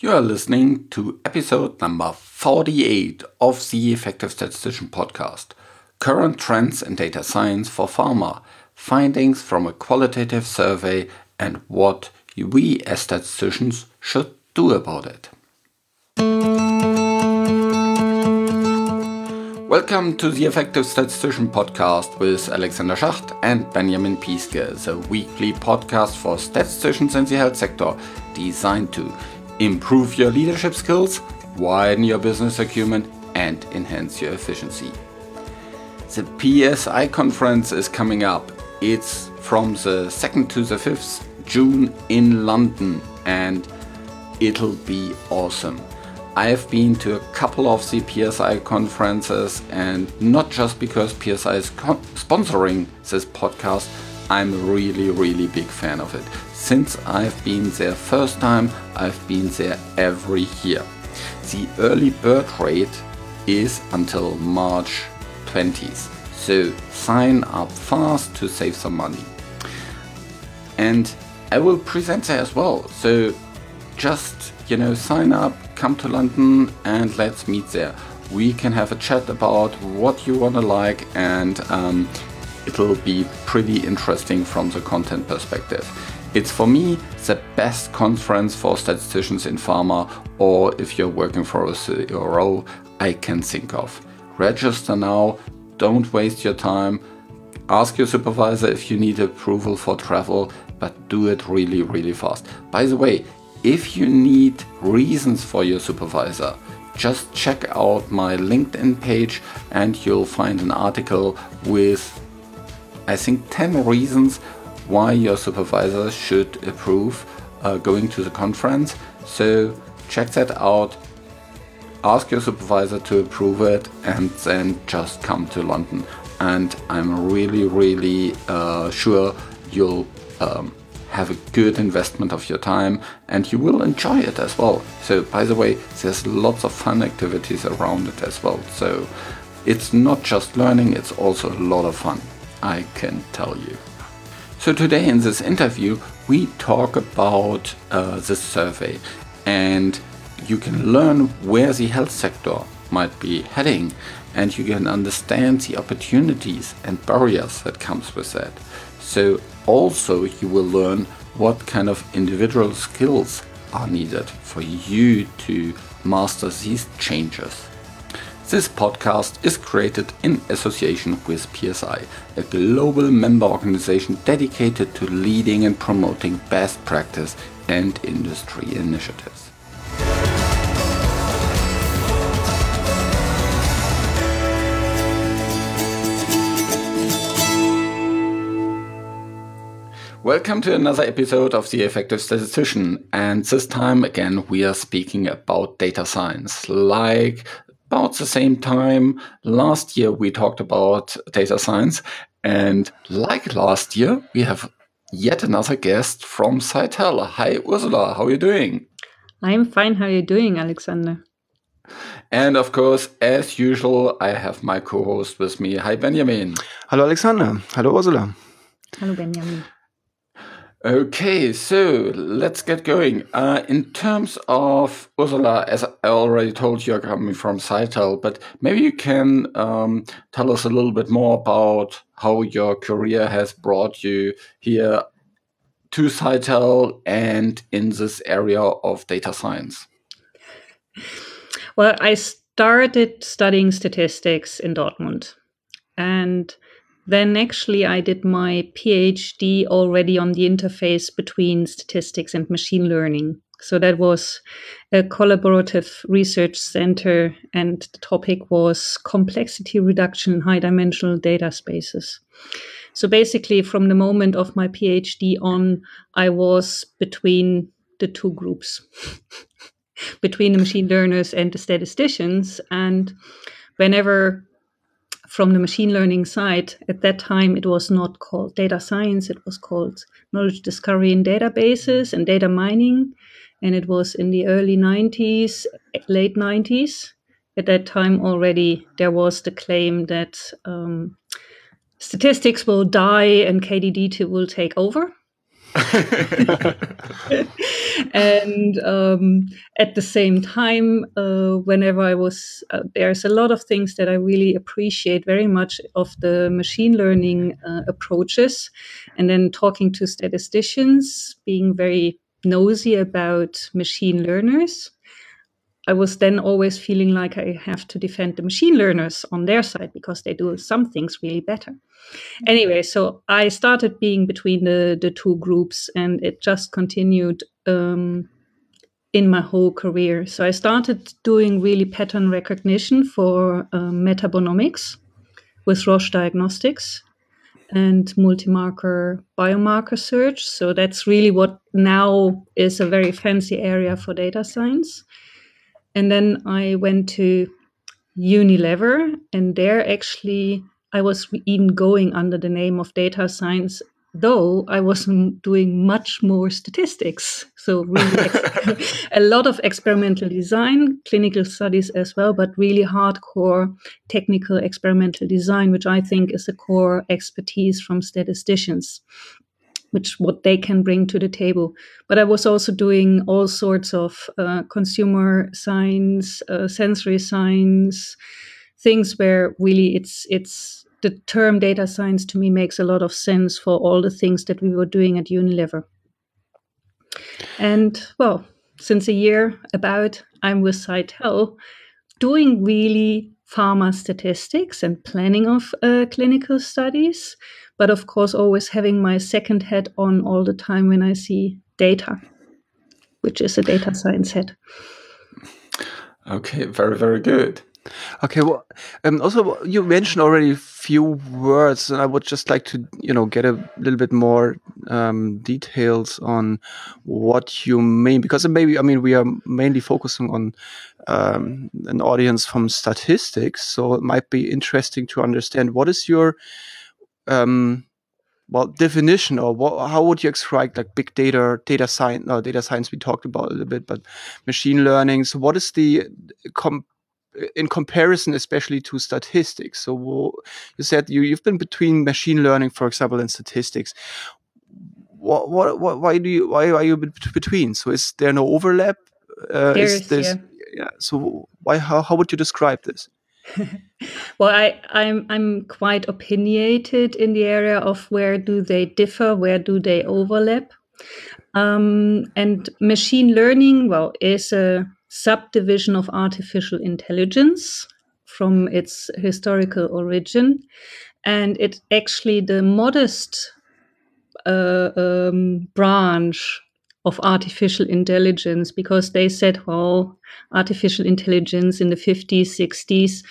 You are listening to episode number 48 of the Effective Statistician podcast Current Trends in Data Science for Pharma, Findings from a Qualitative Survey, and what we as statisticians should do about it. Welcome to the Effective Statistician podcast with Alexander Schacht and Benjamin Piske, the weekly podcast for statisticians in the health sector designed to improve your leadership skills, widen your business acumen, and enhance your efficiency. The PSI conference is coming up. It's from the 2nd to the 5th June in London and it'll be awesome. I've been to a couple of the PSI conferences, and not just because PSI is sponsoring this podcast, I'm really, really big fan of it. Since I've been there first time, I've been there every year. The early bird rate is until March 20th, so sign up fast to save some money. And I will present there as well, so just you know sign up come to London and let's meet there. We can have a chat about what you want to like, and um, it'll be pretty interesting from the content perspective. It's for me the best conference for statisticians in pharma, or if you're working for a CRO, I can think of. Register now, don't waste your time. Ask your supervisor if you need approval for travel, but do it really, really fast. By the way, if you need reasons for your supervisor, just check out my LinkedIn page and you'll find an article with, I think, 10 reasons why your supervisor should approve uh, going to the conference. So check that out, ask your supervisor to approve it, and then just come to London. And I'm really, really uh, sure you'll um, have a good investment of your time and you will enjoy it as well. So, by the way, there's lots of fun activities around it as well. So, it's not just learning, it's also a lot of fun, I can tell you. So, today in this interview, we talk about uh, the survey and you can learn where the health sector might be heading and you can understand the opportunities and barriers that comes with that. So also you will learn what kind of individual skills are needed for you to master these changes. This podcast is created in association with PSI, a global member organization dedicated to leading and promoting best practice and industry initiatives. Welcome to another episode of The Effective Statistician. And this time again, we are speaking about data science. Like about the same time last year, we talked about data science. And like last year, we have yet another guest from Cytel. Hi, Ursula. How are you doing? I'm fine. How are you doing, Alexander? And of course, as usual, I have my co host with me. Hi, Benjamin. Hello, Alexander. Hello, Ursula. Hello, Benjamin. Okay, so let's get going. Uh, in terms of Ursula, as I already told you, you're coming from Cytel, but maybe you can um, tell us a little bit more about how your career has brought you here to Cytel and in this area of data science. Well, I started studying statistics in Dortmund, and then actually, I did my PhD already on the interface between statistics and machine learning. So that was a collaborative research center, and the topic was complexity reduction in high dimensional data spaces. So basically, from the moment of my PhD on, I was between the two groups, between the machine learners and the statisticians. And whenever from the machine learning side, at that time it was not called data science, it was called knowledge discovery in databases and data mining. And it was in the early 90s, late 90s. At that time already, there was the claim that um, statistics will die and KDD will take over. and um, at the same time, uh, whenever I was, uh, there's a lot of things that I really appreciate very much of the machine learning uh, approaches. And then talking to statisticians, being very nosy about machine learners. I was then always feeling like I have to defend the machine learners on their side because they do some things really better. Anyway, so I started being between the, the two groups and it just continued um, in my whole career. So I started doing really pattern recognition for um, metabonomics with Roche Diagnostics and multi-marker biomarker search. So that's really what now is a very fancy area for data science. And then I went to Unilever, and there actually I was even going under the name of data science, though I wasn't doing much more statistics. So, really, a lot of experimental design, clinical studies as well, but really hardcore technical experimental design, which I think is a core expertise from statisticians which what they can bring to the table. But I was also doing all sorts of uh, consumer science, uh, sensory science, things where really it's it's the term data science to me makes a lot of sense for all the things that we were doing at Unilever. And well, since a year about, I'm with Cytel, doing really pharma statistics and planning of uh, clinical studies, but of course, always having my second hat on all the time when I see data, which is a data science hat. Okay, very, very good. Okay, well, um, also you mentioned already a few words, and I would just like to, you know, get a little bit more um, details on what you mean, because maybe I mean we are mainly focusing on um, an audience from statistics, so it might be interesting to understand what is your um, well definition or what, how would you describe like big data data science no data science we talked about a little bit but machine learning? So what is the com in comparison especially to statistics? So you said you, you've been between machine learning for example and statistics. What, what, what why do you why are you between? So is there no overlap? Uh, is yeah. yeah so why how, how would you describe this well, I, I'm I'm quite opinionated in the area of where do they differ, where do they overlap, um, and machine learning. Well, is a subdivision of artificial intelligence from its historical origin, and it's actually the modest uh, um, branch of artificial intelligence because they said, well, artificial intelligence in the 50s, 60s,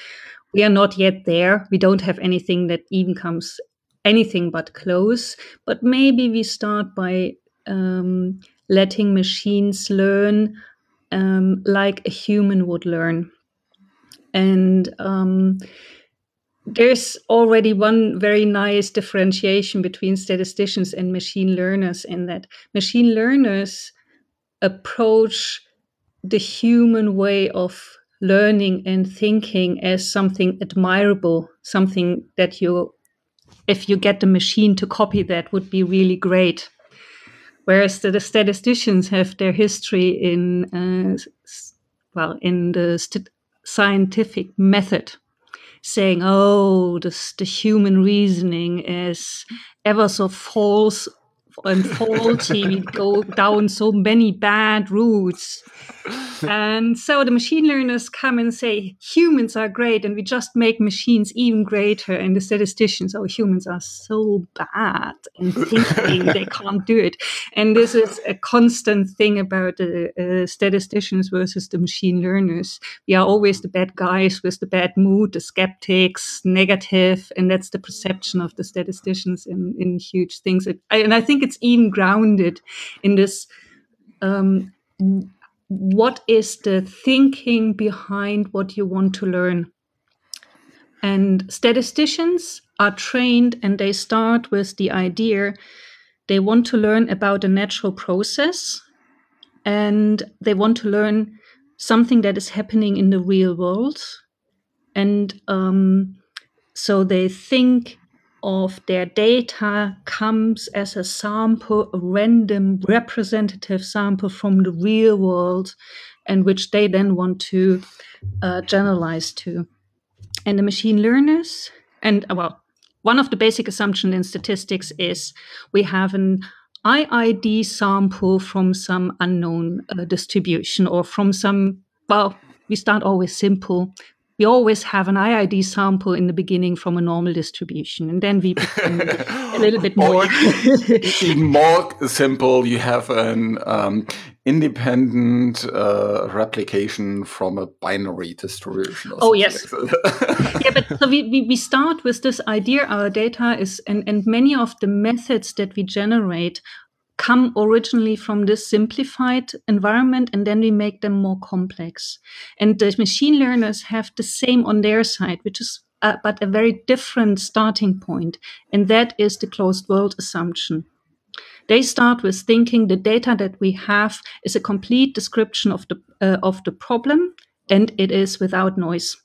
we are not yet there. We don't have anything that even comes anything but close. But maybe we start by um, letting machines learn um, like a human would learn. And um, there's already one very nice differentiation between statisticians and machine learners in that machine learners approach the human way of learning and thinking as something admirable, something that you, if you get the machine to copy that, would be really great. Whereas the, the statisticians have their history in, uh, well, in the scientific method saying, oh, this, the human reasoning is ever so false and faulty. we go down so many bad routes. and so the machine learners come and say humans are great and we just make machines even greater and the statisticians oh humans are so bad in thinking they can't do it and this is a constant thing about the uh, statisticians versus the machine learners we are always the bad guys with the bad mood the skeptics negative and that's the perception of the statisticians in, in huge things and i think it's even grounded in this um, what is the thinking behind what you want to learn? And statisticians are trained and they start with the idea they want to learn about a natural process and they want to learn something that is happening in the real world. And um, so they think of their data comes as a sample, a random representative sample from the real world, and which they then want to uh, generalize to. And the machine learners, and uh, well, one of the basic assumptions in statistics is we have an IID sample from some unknown uh, distribution or from some, well, we start always simple we always have an IID sample in the beginning from a normal distribution, and then we become a little bit more. even more simple, you have an um, independent uh, replication from a binary distribution. oh yes, like yeah, but so we, we, we start with this idea: our data is, and and many of the methods that we generate come originally from this simplified environment and then we make them more complex. And the machine learners have the same on their side, which is uh, but a very different starting point. And that is the closed world assumption. They start with thinking the data that we have is a complete description of the, uh, of the problem and it is without noise.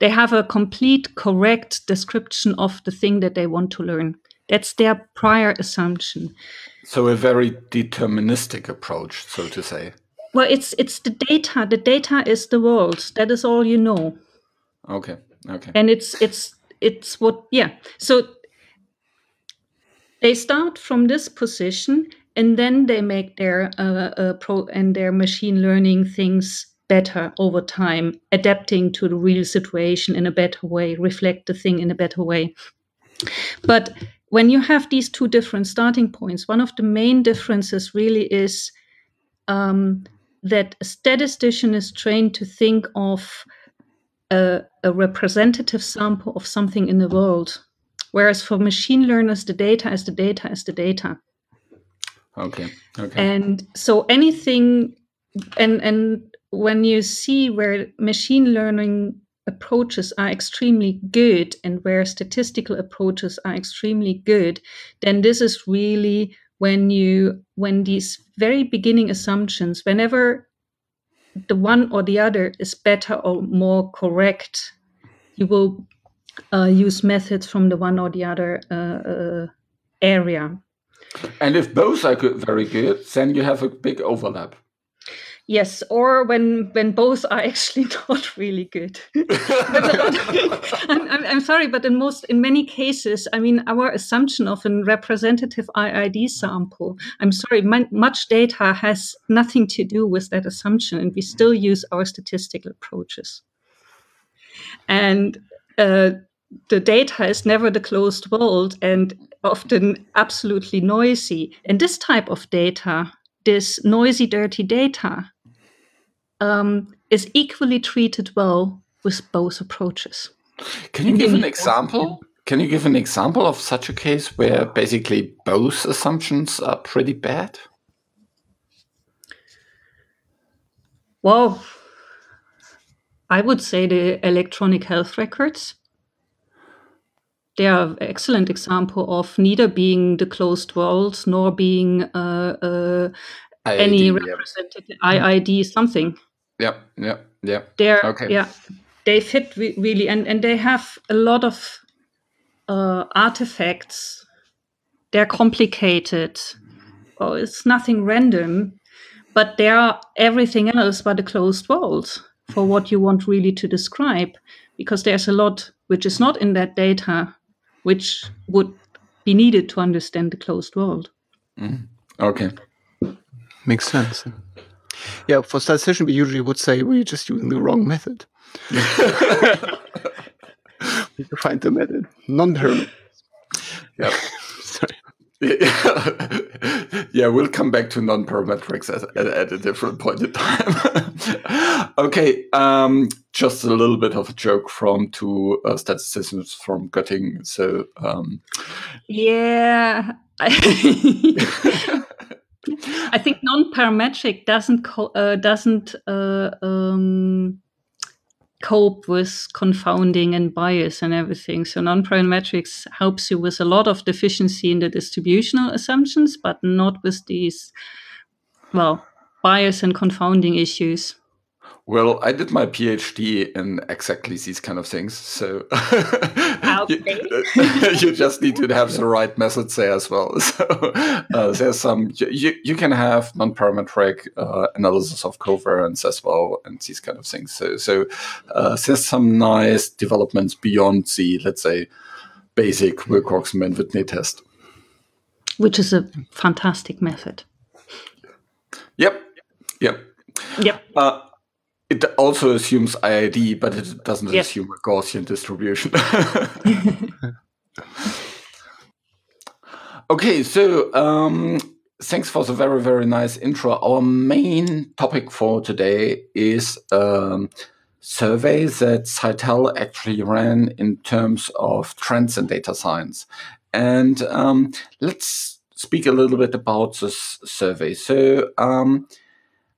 They have a complete correct description of the thing that they want to learn. That's their prior assumption. So a very deterministic approach, so to say. Well, it's it's the data. The data is the world. That is all you know. Okay. Okay. And it's it's it's what yeah. So they start from this position and then they make their uh, uh, pro and their machine learning things better over time, adapting to the real situation in a better way, reflect the thing in a better way. But when you have these two different starting points, one of the main differences really is um, that a statistician is trained to think of a, a, representative sample of something in the world, whereas for machine learners, the data is the data is the data. Okay. Okay. And so anything, and and when you see where machine learning approaches are extremely good and where statistical approaches are extremely good, then this is really when you when these very beginning assumptions, whenever the one or the other is better or more correct, you will uh, use methods from the one or the other uh, uh, area. And if both are good, very good, then you have a big overlap. Yes, or when when both are actually not really good. I'm, I'm, I'm, sorry, but in most in many cases, I mean, our assumption of a representative IID sample. I'm sorry, my, much data has nothing to do with that assumption, and we still use our statistical approaches. And uh, the data is never the closed world, and often absolutely noisy. And this type of data this noisy, dirty data um, is equally treated well with both approaches. Can you give an example? Can you give an example of such a case where basically both assumptions are pretty bad? Well, I would say the electronic health records. They are an excellent example of neither being the closed world nor being uh, uh, IID, any representative yep. IID something. Yep, yep, yep. They're okay. Yeah, they fit re- really, and and they have a lot of uh, artifacts. They're complicated. Oh, it's nothing random, but they are everything else but a closed world for what you want really to describe, because there's a lot which is not in that data, which would be needed to understand the closed world. Mm. Okay. Makes sense. Yeah, for statistician, we usually would say we're just using the wrong method. we need to find the method. Non-term. Yeah. Sorry. yeah, we'll come back to non-parametrics at, at, at, a different point in time. okay, um, just a little bit of a joke from two uh, statisticians from Göttingen. So, um, yeah, I think non-parametric doesn't uh, doesn't uh, um, cope with confounding and bias and everything. So non-parametrics helps you with a lot of deficiency in the distributional assumptions, but not with these well bias and confounding issues. Well, I did my PhD in exactly these kind of things. So you, you, just need to have the right methods there as well. So uh, there's some, you, you can have non-parametric uh, analysis of covariance as well and these kind of things. So, so uh, there's some nice developments beyond the, let's say, basic Wilcox-Mann-Whitney test. Which is a fantastic method. Yep. Yep. Yep. Uh, it also assumes IID, but it doesn't yep. assume a Gaussian distribution. okay, so um, thanks for the very, very nice intro. Our main topic for today is um, survey that Cytel actually ran in terms of trends in data science. And um, let's speak a little bit about this survey. So, um,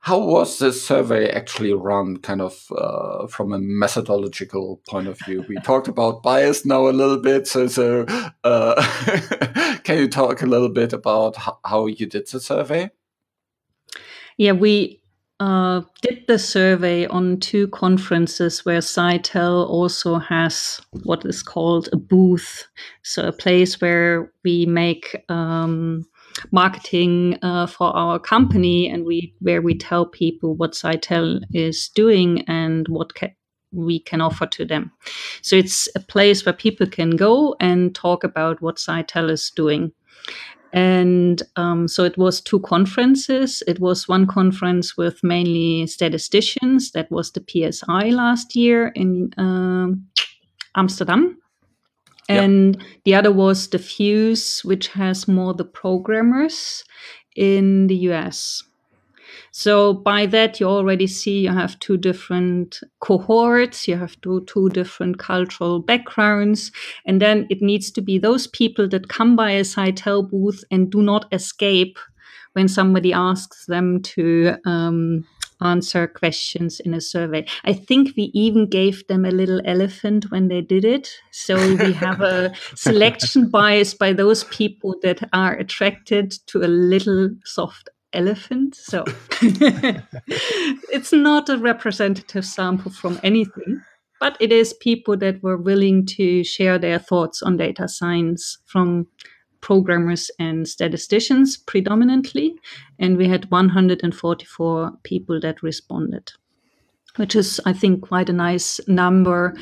how was this survey actually run, kind of uh, from a methodological point of view? We talked about bias now a little bit, so so uh, can you talk a little bit about how you did the survey? Yeah, we uh, did the survey on two conferences where Cytel also has what is called a booth, so a place where we make um, marketing uh, for our company and we where we tell people what Cytel is doing and what ca- we can offer to them. So it's a place where people can go and talk about what Cytel is doing. And um, so it was two conferences. It was one conference with mainly statisticians. That was the PSI last year in uh, Amsterdam. And yep. the other was the PhUSE, which has more the programmers in the US. So by that, you already see you have two different cohorts, you have two, two different cultural backgrounds. And then it needs to be those people that come by a Cytel booth and do not escape when somebody asks them to um, answer questions in a survey. I think we even gave them a little elephant when they did it. So we have a selection bias by those people that are attracted to a little soft elephant. So it's not a representative sample from anything, but it is people that were willing to share their thoughts on data science from programmers and statisticians predominantly. And we had 144 people that responded, which is, I think, quite a nice number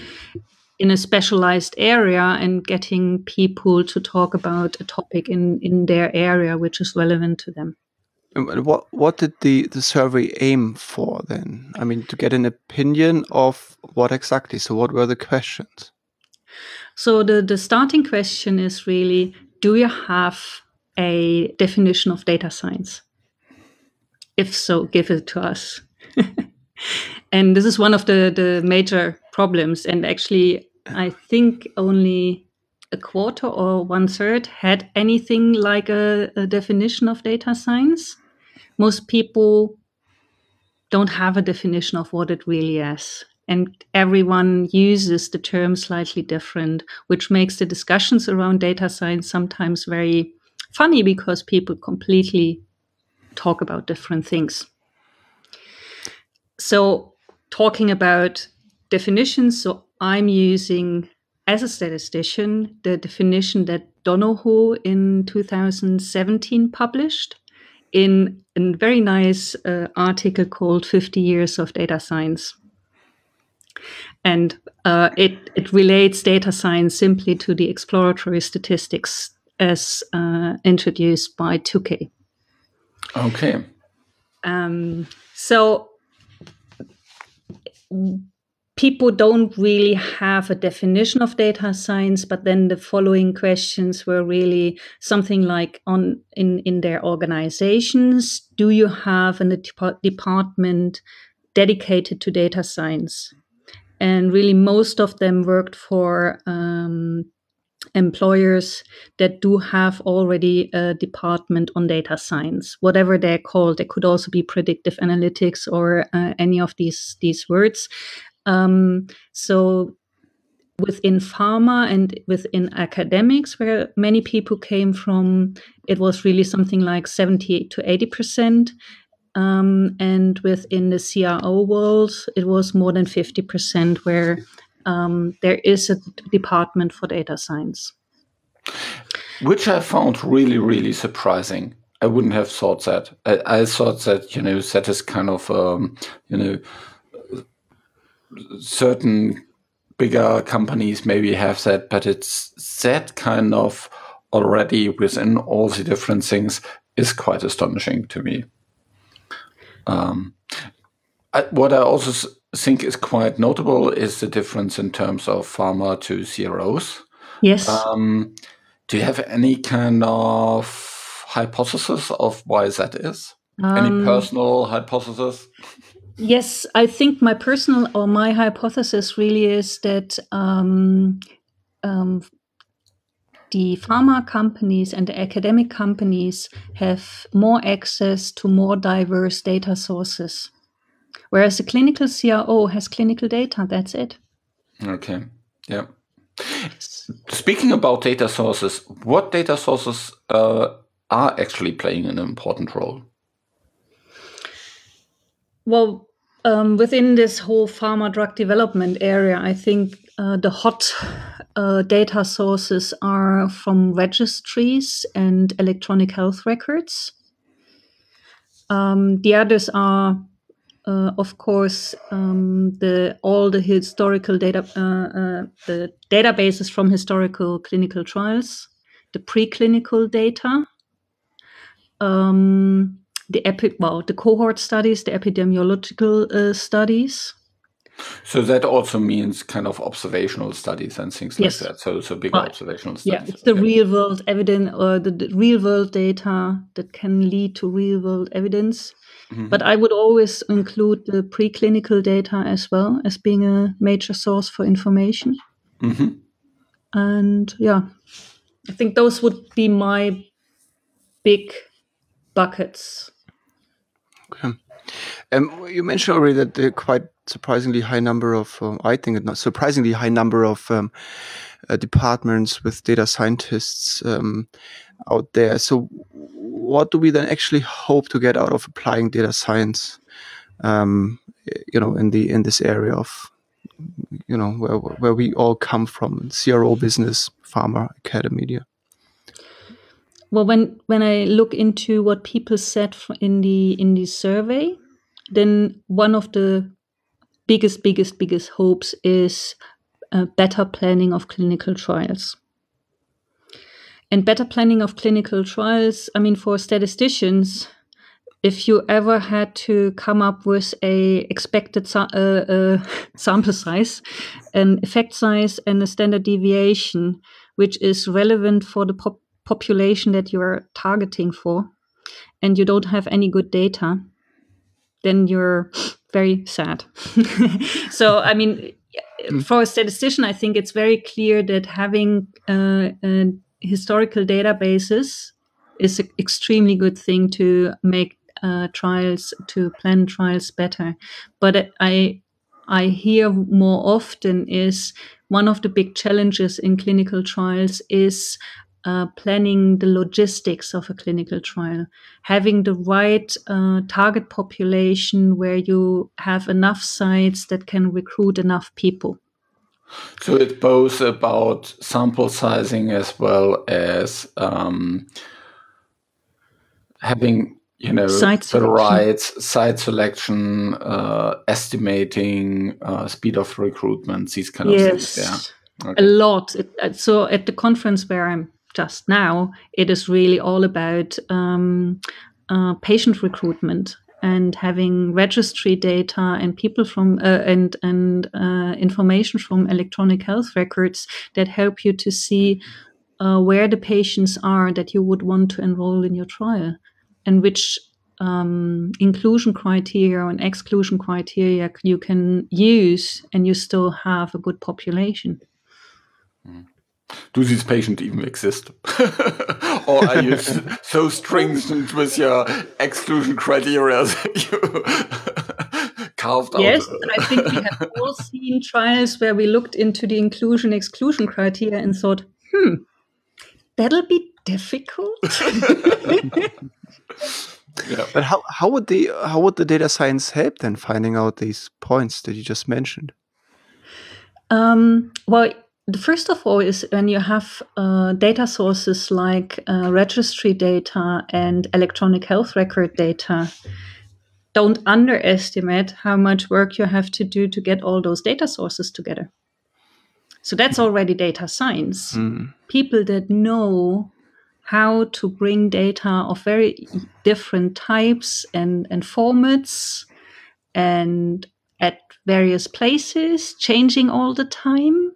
in a specialized area and getting people to talk about a topic in, in their area which is relevant to them. What what did the, the survey aim for then? I mean, to get an opinion of what exactly? So, what were the questions? So, the, the starting question is really do you have a definition of data science? If so, give it to us. and this is one of the, the major problems. And actually, I think only a quarter or one third had anything like a, a definition of data science. Most people don't have a definition of what it really is and everyone uses the term slightly different, which makes the discussions around data science sometimes very funny because people completely talk about different things. So, talking about definitions, so I'm using as a statistician the definition that Donoho in 2017 published in a very nice uh, article called 50 Years of Data Science and uh, it it relates data science simply to the exploratory statistics as uh, introduced by Tukey. Okay. Um, so people don't really have a definition of data science but then the following questions were really something like on in in their organizations do you have a department dedicated to data science and really most of them worked for um, employers that do have already a department on data science. Whatever they're called it could also be predictive analytics or uh, any of these these words. Um, so within pharma and within academics where many people came from it was really something like 70 to 80 percent Um, and within the CRO world, it was more than 50%, where um, there is a department for data science. Which I found really, really surprising. I wouldn't have thought that. I, I thought that, you know, that is kind of, um, you know, certain bigger companies maybe have that, but it's that kind of already within all the different things is quite astonishing to me. Um, I, what I also think is quite notable is the difference in terms of pharma to CROs. Yes. Um, do you have any kind of hypothesis of why that is? Um, any personal hypothesis? Yes, I think my personal or my hypothesis really is that um, um, the pharma companies and the academic companies have more access to more diverse data sources, whereas the clinical CRO has clinical data. That's it. Okay. Yeah. Speaking about data sources, what data sources uh, are actually playing an important role? Well, um, within this whole pharma drug development area, I think uh, the hot uh, data sources are from registries and electronic health records. Um, the others are, uh, of course, um, the all the historical data, uh, uh, the databases from historical clinical trials, the preclinical data. Um, the epi- well, the cohort studies, the epidemiological uh, studies. So that also means kind of observational studies and things yes. like that. So, so big observational studies. Yeah, it's the okay. real world evidence or the, the, real world data that can lead to real world evidence. Mm-hmm. But I would always include the preclinical data as well as being a major source for information. Mm-hmm. And yeah, I think those would be my big buckets Okay. Um, you mentioned already that the quite surprisingly high number of, um, I think, not surprisingly high number of um, uh, departments with data scientists um, out there. So, what do we then actually hope to get out of applying data science? Um, you know, in the in this area of, you know, where where we all come from, CRO business, pharma, academia well when when i look into what people said in the in the survey then one of the biggest biggest biggest hopes is uh, better planning of clinical trials. And better planning of clinical trials i mean for statisticians if you ever had to come up with a expected uh, uh, sample size an effect size and a standard deviation which is relevant for the pop- population that you're targeting for and you don't have any good data, then you're very sad. so, I mean, for a statistician, I think it's very clear that having uh, uh, historical databases is an extremely good thing to make uh, trials, to plan trials better. But I, I hear more often is one of the big challenges in clinical trials is uh, planning the logistics of a clinical trial, having the right uh, target population where you have enough sites that can recruit enough people. So it's both about sample sizing as well as um, having you know site the selection. right site selection, uh, estimating uh, speed of recruitment, these kind of yes. things. Yeah, okay. a lot. So at the conference where I'm just now, it is really all about um, uh, patient recruitment and having registry data and people from uh, and and uh, information from electronic health records that help you to see uh, where the patients are that you would want to enroll in your trial and which um, inclusion criteria and exclusion criteria you can use and you still have a good population. Mm do these patients even exist? or are you so stringent with your exclusion criteria that you carved yes, out? Yes, I think we have all seen trials where we looked into the inclusion exclusion criteria and thought, hmm, that'll be difficult. Yeah. But how, how would the how would the data science help then finding out these points that you just mentioned? Um, well, the first of all is when you have uh, data sources like uh, registry data and electronic health record data. Don't underestimate how much work you have to do to get all those data sources together. So that's already data science. Mm. People that know how to bring data of very different types and, and formats and at various places, changing all the time,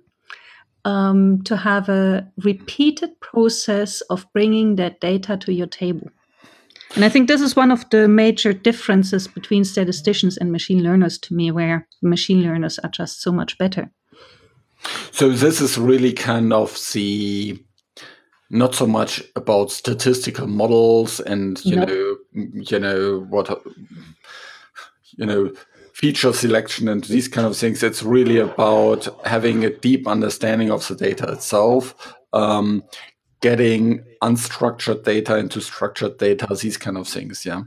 um, to have a repeated process of bringing that data to your table. And I think this is one of the major differences between statisticians and machine learners to me, where machine learners are just so much better. So this is really kind of the not so much about statistical models and you nope. know you know what you know feature selection and these kind of things it's really about having a deep understanding of the data itself um, getting unstructured data into structured data these kind of things yeah.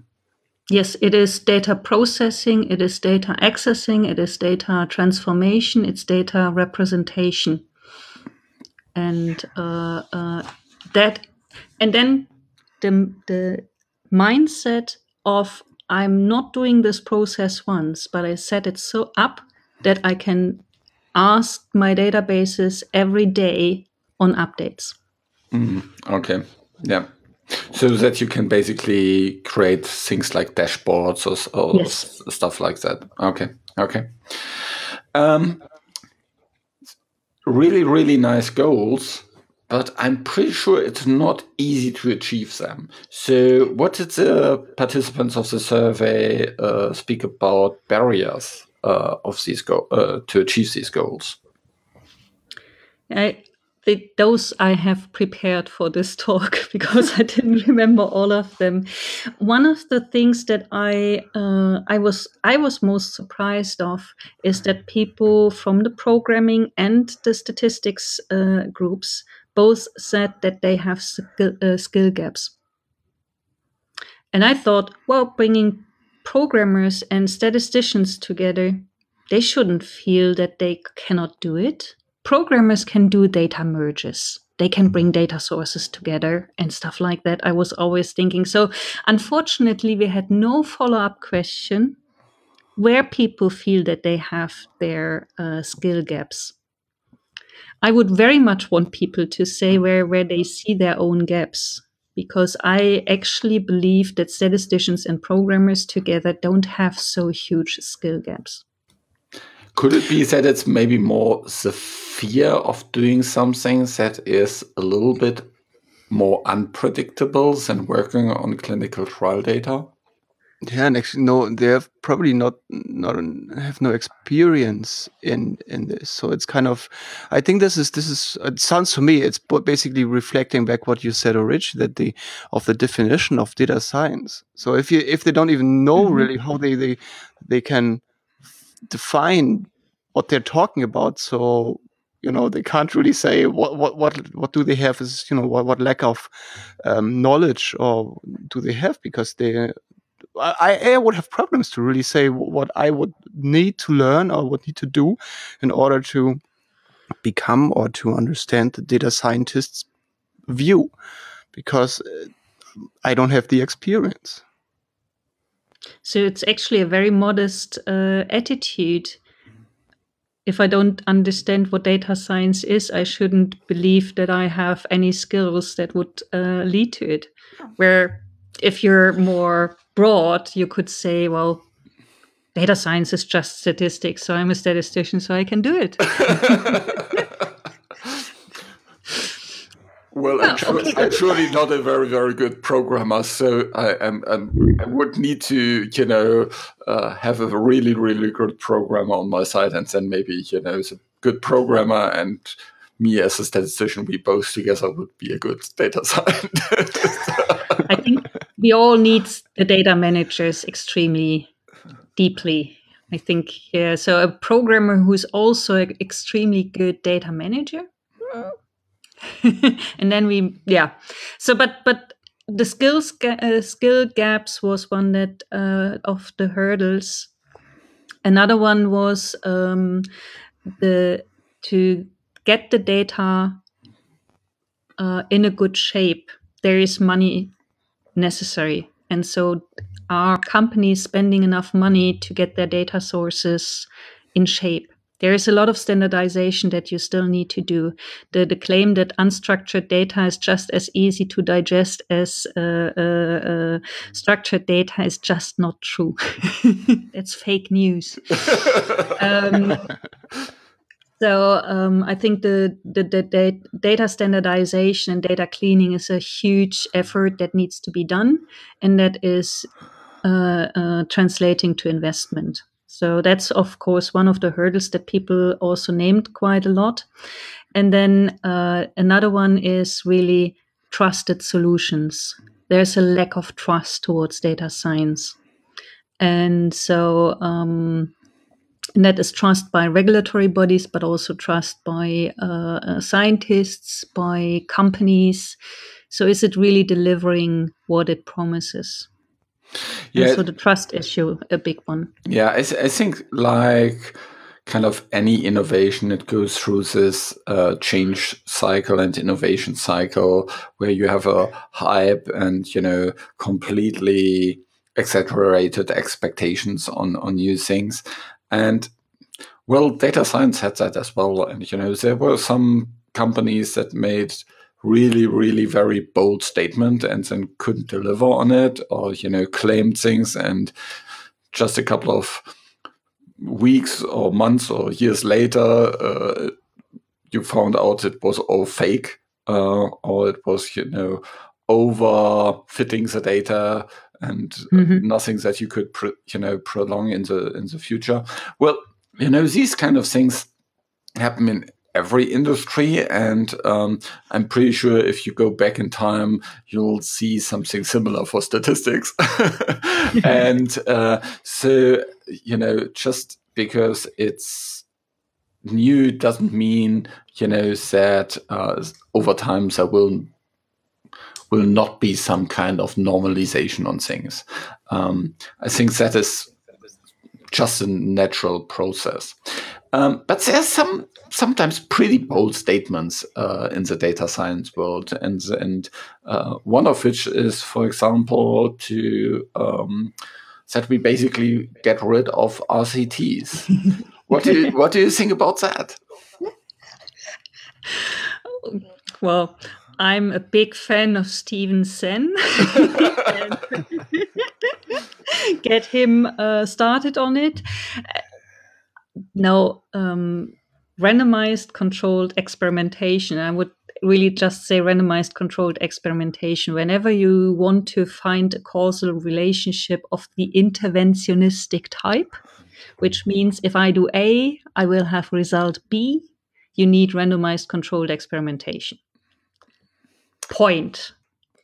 Yes it is data processing it is data accessing it is data transformation it's data representation. And uh, uh, that and then the the mindset of I'm not doing this process once, but I set it so up that I can ask my databases every day on updates. Mm, okay. Yeah. So that you can basically create things like dashboards or, or yes. stuff like that. Okay. Okay. Um, really, really nice goals but I'm pretty sure it's not easy to achieve them. So, what did the participants of the survey uh, speak about barriers uh, of these go- uh, to achieve these goals? I, the, those I have prepared for this talk because I didn't remember all of them. One of the things that I uh, I was I was most surprised of is that people from the programming and the statistics uh, groups both said that they have skill, uh, skill gaps. And I thought, well, bringing programmers and statisticians together, they shouldn't feel that they cannot do it. Programmers can do data merges. They can bring data sources together and stuff like that. I was always thinking. So, unfortunately, we had no follow up question where people feel that they have their uh, skill gaps. I would very much want people to say mm. where, where they see their own gaps because I actually believe that statisticians and programmers together don't have so huge skill gaps. Could it be that it's maybe more the fear of doing something that is a little bit more unpredictable than working on clinical trial data? Yeah, and actually, no, they have probably not not have no experience in in this. So it's kind of, I think this is this is it sounds to me it's basically reflecting back what you said, Rich, that the of the definition of data science. So if you if they don't even know mm-hmm. really how they they they can define what they're talking about, so you know they can't really say what what what what do they have is you know what, what lack of um, knowledge or do they have because they I, I would have problems to really say what I would need to learn or would need to do in order to become or to understand the data scientist's view because uh, I don't have the experience. So it's actually a very modest uh, attitude. If I don't understand what data science is, I shouldn't believe that I have any skills that would uh, lead to it. Where if you're more broad, you could say, well, data science is just statistics. So I'm a statistician, so I can do it. well, I'm, oh, okay. I'm, surely not a very, very good programmer. So I, am, I would need to, you know, uh, have a really, really good programmer on my side. And then maybe, you know, a good programmer and me as a statistician, we both together would be a good data scientist. I think we all need the data managers extremely deeply. I think yeah. So a programmer who's also an extremely good data manager. and then we yeah. So but but the skills uh, skill gaps was one that uh, of the hurdles. Another one was um, the to get the data uh, in a good shape. There is money necessary, and so are companies spending enough money to get their data sources in shape? There is a lot of standardization that you still need to do. The, the claim that unstructured data is just as easy to digest as uh, uh, uh, structured data is just not true. it's fake news. um, so um, I think the, the, the, data standardization and data cleaning is a huge effort that needs to be done, and that is uh, uh, translating to investment. So that's of course one of the hurdles that people also named quite a lot. And then uh, another one is really trusted solutions. There's a lack of trust towards data science, and so. Um, and that is trust by regulatory bodies, but also trust by uh, uh, scientists, by companies. So, is it really delivering what it promises? Yeah. And so, the trust issue, a big one. Yeah, I, I think like kind of any innovation, it goes through this uh, change cycle and innovation cycle where you have a hype and, you know, completely exaggerated expectations on, on new things. And well, data science had that as well. And, you know, there were some companies that made really, really very bold statement and then couldn't deliver on it or, you know, claimed things and just a couple of weeks or months or years later, uh, you found out it was all fake uh, or it was, you know, over fitting the data and mm-hmm. nothing that you could pro- you know prolong in the in the future well you know these kind of things happen in every industry and um, i'm pretty sure if you go back in time you'll see something similar for statistics and uh, so you know just because it's new doesn't mean you know that uh, over time there will will not be some kind of normalization on things. Um, I think that is just a natural process. Um, but are some sometimes pretty bold statements uh, in the data science world, and and uh, one of which is, for example, to um, that we basically get rid of RCTs. what do you, what do you think about that? Well, I'm a big fan of Stephen Senn. Get him uh, started on it. Now, um, randomized controlled experimentation. I would really just say randomized controlled experimentation. Whenever you want to find a causal relationship of the interventionistic type, which means if I do A, I will have result B, you need randomized controlled experimentation point.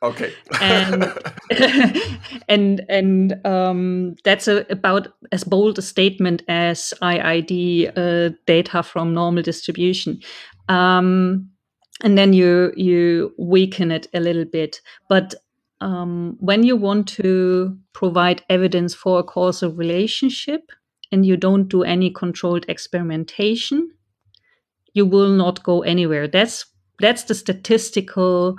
Okay. And and and um, that's a, about as bold a statement as iid uh, data from normal distribution. Um, and then you you weaken it a little bit. But um, when you want to provide evidence for a causal relationship and you don't do any controlled experimentation you will not go anywhere. That's that's the statistical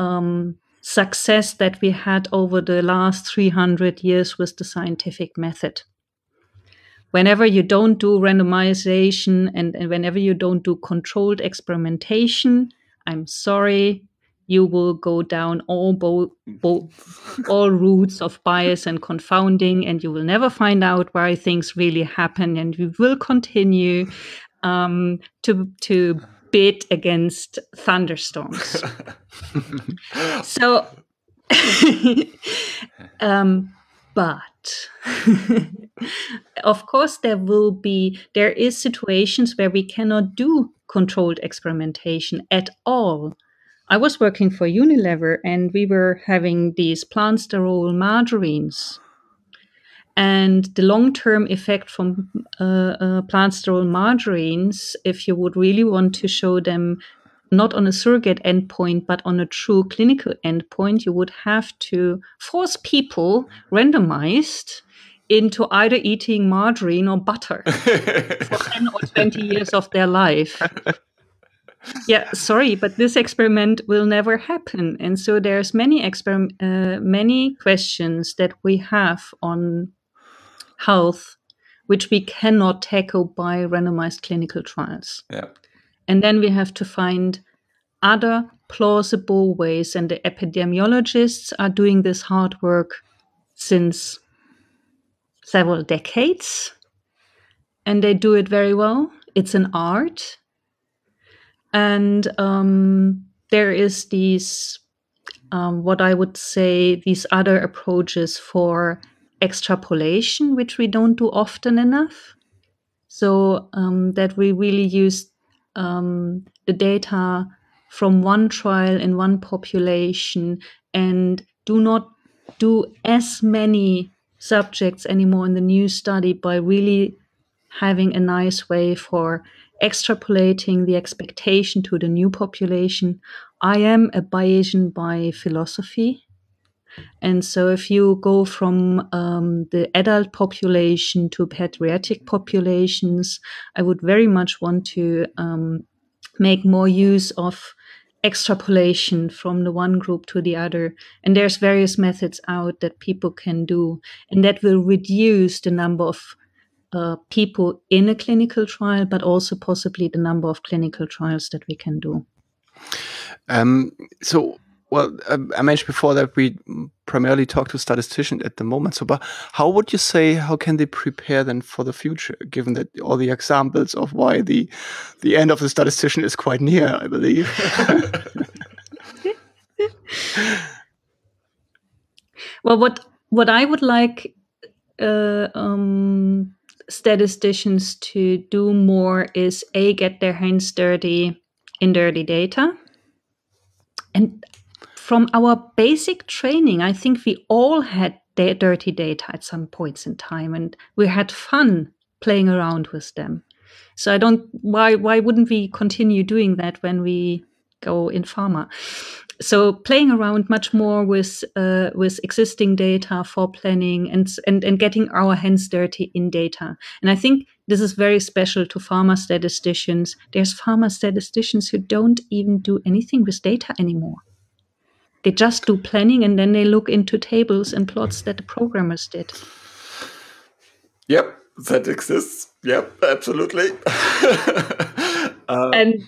um, success that we had over the last 300 years with the scientific method. Whenever you don't do randomization and, and whenever you don't do controlled experimentation, I'm sorry, you will go down all bo- bo- all routes of bias and confounding, and you will never find out why things really happen, and you will continue um, to to bid against thunderstorms. so, um, but of course, there will be there is situations where we cannot do controlled experimentation at all. I was working for Unilever, and we were having these plant sterol margarines and the long term effect from uh, uh, plant sterol margarines, if you would really want to show them not on a surrogate endpoint, but on a true clinical endpoint, you would have to force people randomized into either eating margarine or butter for 10 or 20 years of their life. yeah, sorry, but this experiment will never happen. And so there's many exper- uh, many questions that we have on health which we cannot tackle by randomized clinical trials. Yeah. And then we have to find other plausible ways. And the epidemiologists are doing this hard work since several decades. And they do it very well. It's an art. And um, there is these, um, what I would say, these other approaches for extrapolation, which we don't do often enough. So um, that we really use um, the data from one trial in one population and do not do as many subjects anymore in the new study by really having a nice way for extrapolating the expectation to the new population. I am a Bayesian by philosophy. And so, if you go from um, the adult population to pediatric populations, I would very much want to um, make more use of extrapolation from the one group to the other. And there's various methods out that people can do, and that will reduce the number of uh, people in a clinical trial, but also possibly the number of clinical trials that we can do. Um, so well, um, I mentioned before that we primarily talk to statisticians at the moment. So, but how would you say how can they prepare then for the future, given that all the examples of why the the end of the statistician is quite near, I believe. well, what what I would like uh, um, statisticians to do more is a get their hands dirty in dirty data and from our basic training, I think we all had dirty data at some points in time, and we had fun playing around with them. So I don't why why wouldn't we continue doing that when we go in pharma? So playing around much more with uh, with existing data for planning and, and and getting our hands dirty in data. And I think this is very special to pharma statisticians. There's pharma statisticians who don't even do anything with data anymore. They just do planning and then they look into tables and plots that the programmers did. Yep, that exists. Yep, absolutely. uh, and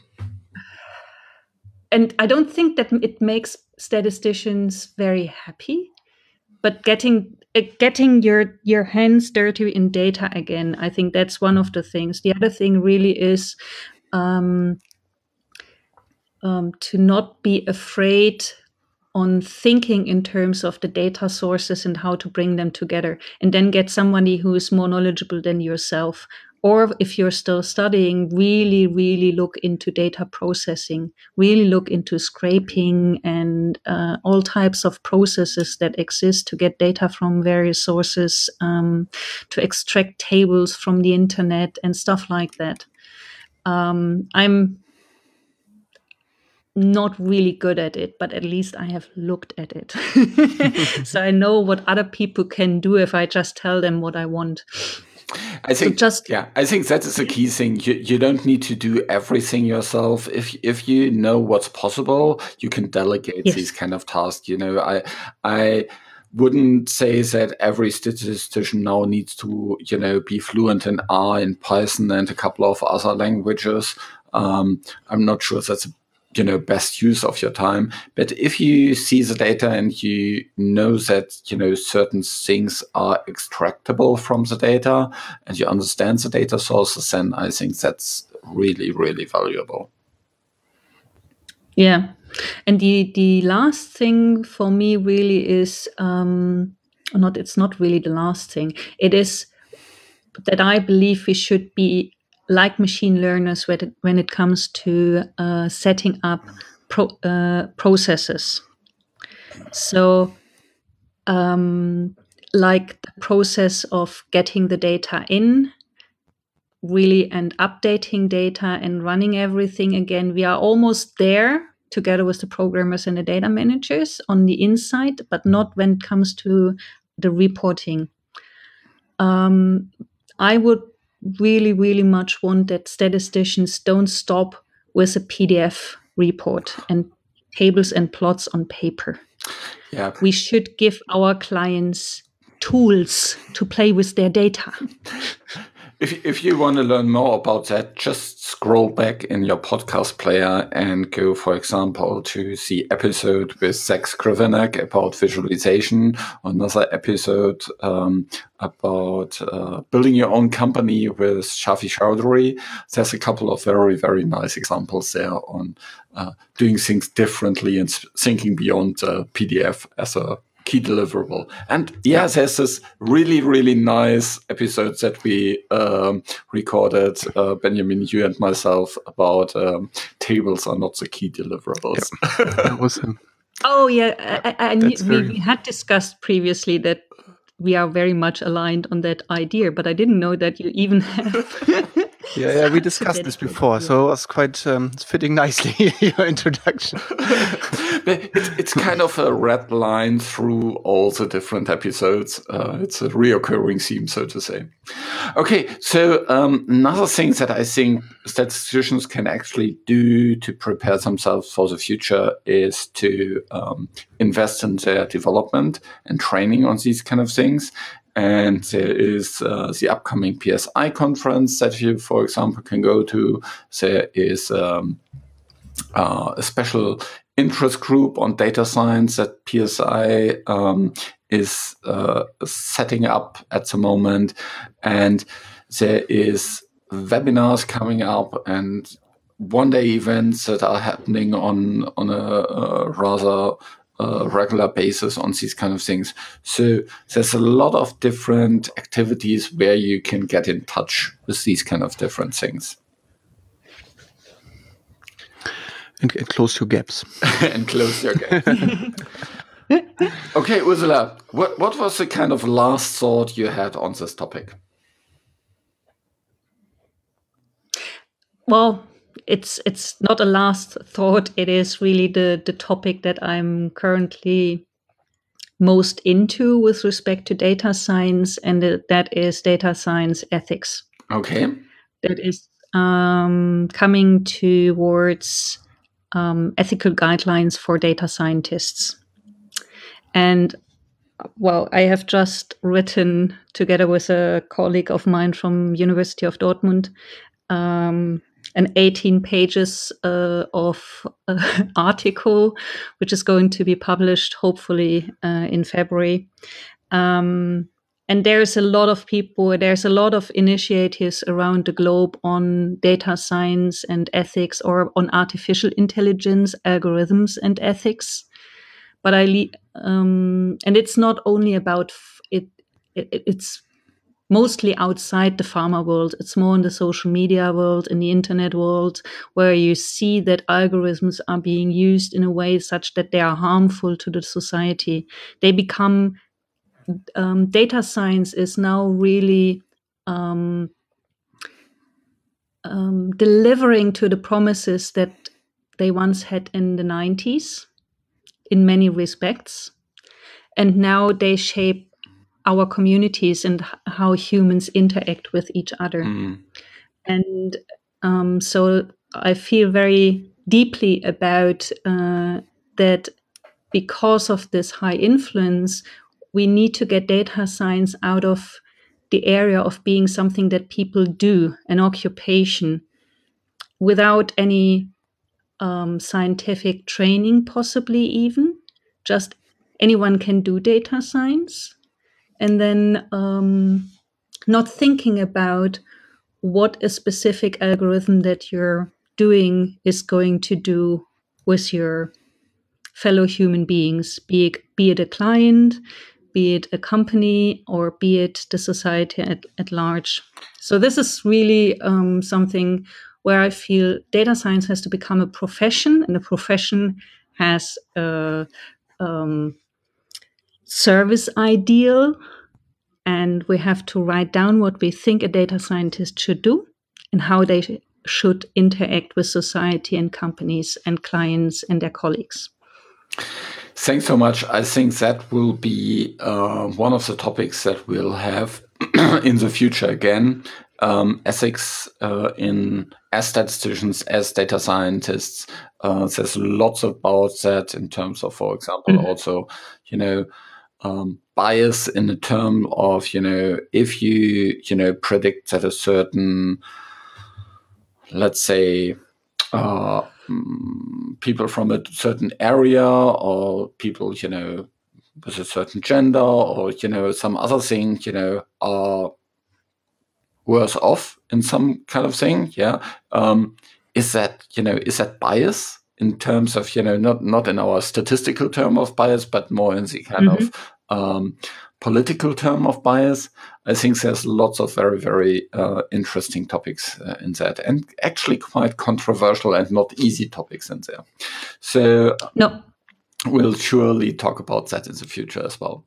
and I don't think that it makes statisticians very happy, but getting uh, getting your your hands dirty in data again, I think that's one of the things. The other thing really is um, um, to not be afraid on thinking in terms of the data sources and how to bring them together and then get somebody who is more knowledgeable than yourself or if you're still studying really really look into data processing really look into scraping and uh, all types of processes that exist to get data from various sources um, to extract tables from the internet and stuff like that. Um, i'm not really good at it, but at least I have looked at it. so I know what other people can do if I just tell them what I want. I think so just yeah, I think that is the key thing. You you don't need to do everything yourself. If if you know what's possible, you can delegate yes. these kind of tasks. You know, I I wouldn't say that every statistician now needs to you know be fluent in R and Python and a couple of other languages. Um, I'm not sure that's a you know best use of your time. But if you see the data and you know that you know certain things are extractable from the data and you understand the data sources then i think that's really really valuable. Yeah. And the the last thing for me really is um not it's not really the last thing. It is that i believe we should be like machine learners when it, when it comes to uh, setting up pro, uh, processes. So, um, like the process of getting the data in, really and updating data and running everything again. We are almost there together with the programmers and the data managers on the inside, but not when it comes to the reporting. Um, I would really, really much want that statisticians don't stop with a PDF report and tables and plots on paper. Yeah. We should give our clients tools to play with their data. If, if you want to learn more about that, just scroll back in your podcast player and go, for example, to the episode with Zach Skrivanek about visualization, another episode um, about uh, building your own company with Shafi Chowdhury. There's a couple of very, very nice examples there on uh, doing things differently and thinking beyond uh, PDF as a key deliverable. And yeah, there's this really, really nice episode that we um, recorded, uh, Benjamin, you and myself, about um, tables are not the key deliverables. that was him. Oh yeah, I, I, I knew, very... we, we had discussed previously that we are very much aligned on that idea, but I didn't know that you even have. Yeah, yeah, we discussed this before, so it was quite um, fitting nicely your introduction. it's, it's kind of a red line through all the different episodes. Uh, it's a reoccurring theme, so to say. Okay, so um, another thing that I think statisticians can actually do to prepare themselves for the future is to um, invest in their development and training on these kind of things. And there is uh, the upcoming PSI conference that you, for example, can go to. There is um, uh, a special interest group on data science that PSI um, is uh, setting up at the moment, and there is webinars coming up and one day events that are happening on on a, a rather uh, regular basis on these kind of things. So there's a lot of different activities where you can get in touch with these kind of different things. And, and close your gaps. and close your gaps. okay, Ursula, what, what was the kind of last thought you had on this topic? Well, it's it's not a last thought. It is really the the topic that I'm currently most into with respect to data science, and that is data science ethics. Okay, that is um, coming towards um, ethical guidelines for data scientists. And well, I have just written together with a colleague of mine from University of Dortmund um, an 18 pages uh, of uh, article, which is going to be published hopefully uh, in February. Um, and there's a lot of people there's a lot of initiatives around the globe on data science and ethics or on artificial intelligence algorithms and ethics but i um, and it's not only about it, it it's mostly outside the pharma world it's more in the social media world in the internet world where you see that algorithms are being used in a way such that they are harmful to the society they become um, data science is now really um, um, delivering to the promises that they once had in the 90s in many respects. And now they shape our communities and how humans interact with each other. Mm. And um, so I feel very deeply about uh, that because of this high influence, we need to get data science out of the area of being something that people do, an occupation, without any um, scientific training, possibly even. Just anyone can do data science. And then um, not thinking about what a specific algorithm that you're doing is going to do with your fellow human beings, be it, be it a client, be it a company or be it the society at, at large. So, this is really um, something where I feel data science has to become a profession, and the profession has a um, service ideal. And we have to write down what we think a data scientist should do. and how they sh- should interact with society and companies and clients and their colleagues. Thanks so much. I think that will be uh, one of the topics that we'll have in the future again. Um, ethics uh, in as statisticians, as data scientists. Uh, there's lots about that in terms of, for example, mm-hmm. also, you know, um, bias in the term of, you know, if you, you know, predict that a certain, let's say, uh, mm, people from a certain area or people, you know, with a certain gender or, you know, some other thing, you know, are worse off in some kind of thing. Yeah. Um, is that, you know, is that bias? In terms of you know not not in our statistical term of bias but more in the kind mm-hmm. of um, political term of bias. I think there's lots of very very uh, interesting topics uh, in that and actually quite controversial and not easy topics in there. So no. we'll surely talk about that in the future as well.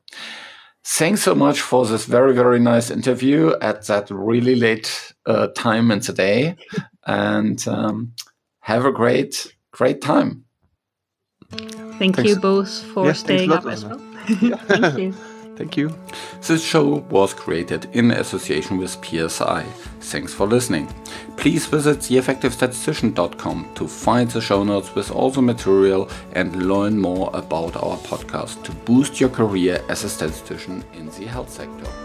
Thanks so much for this very very nice interview at that really late uh, time in the day. And um, have a great great time. Thank thanks. you both for staying up as well. Thank you. Thank you. This show was created in association with PSI. Thanks for listening. Please visit theeffectivestatistician.com to find the show notes with all the material and learn more about our podcast to boost your career as a statistician in the health sector.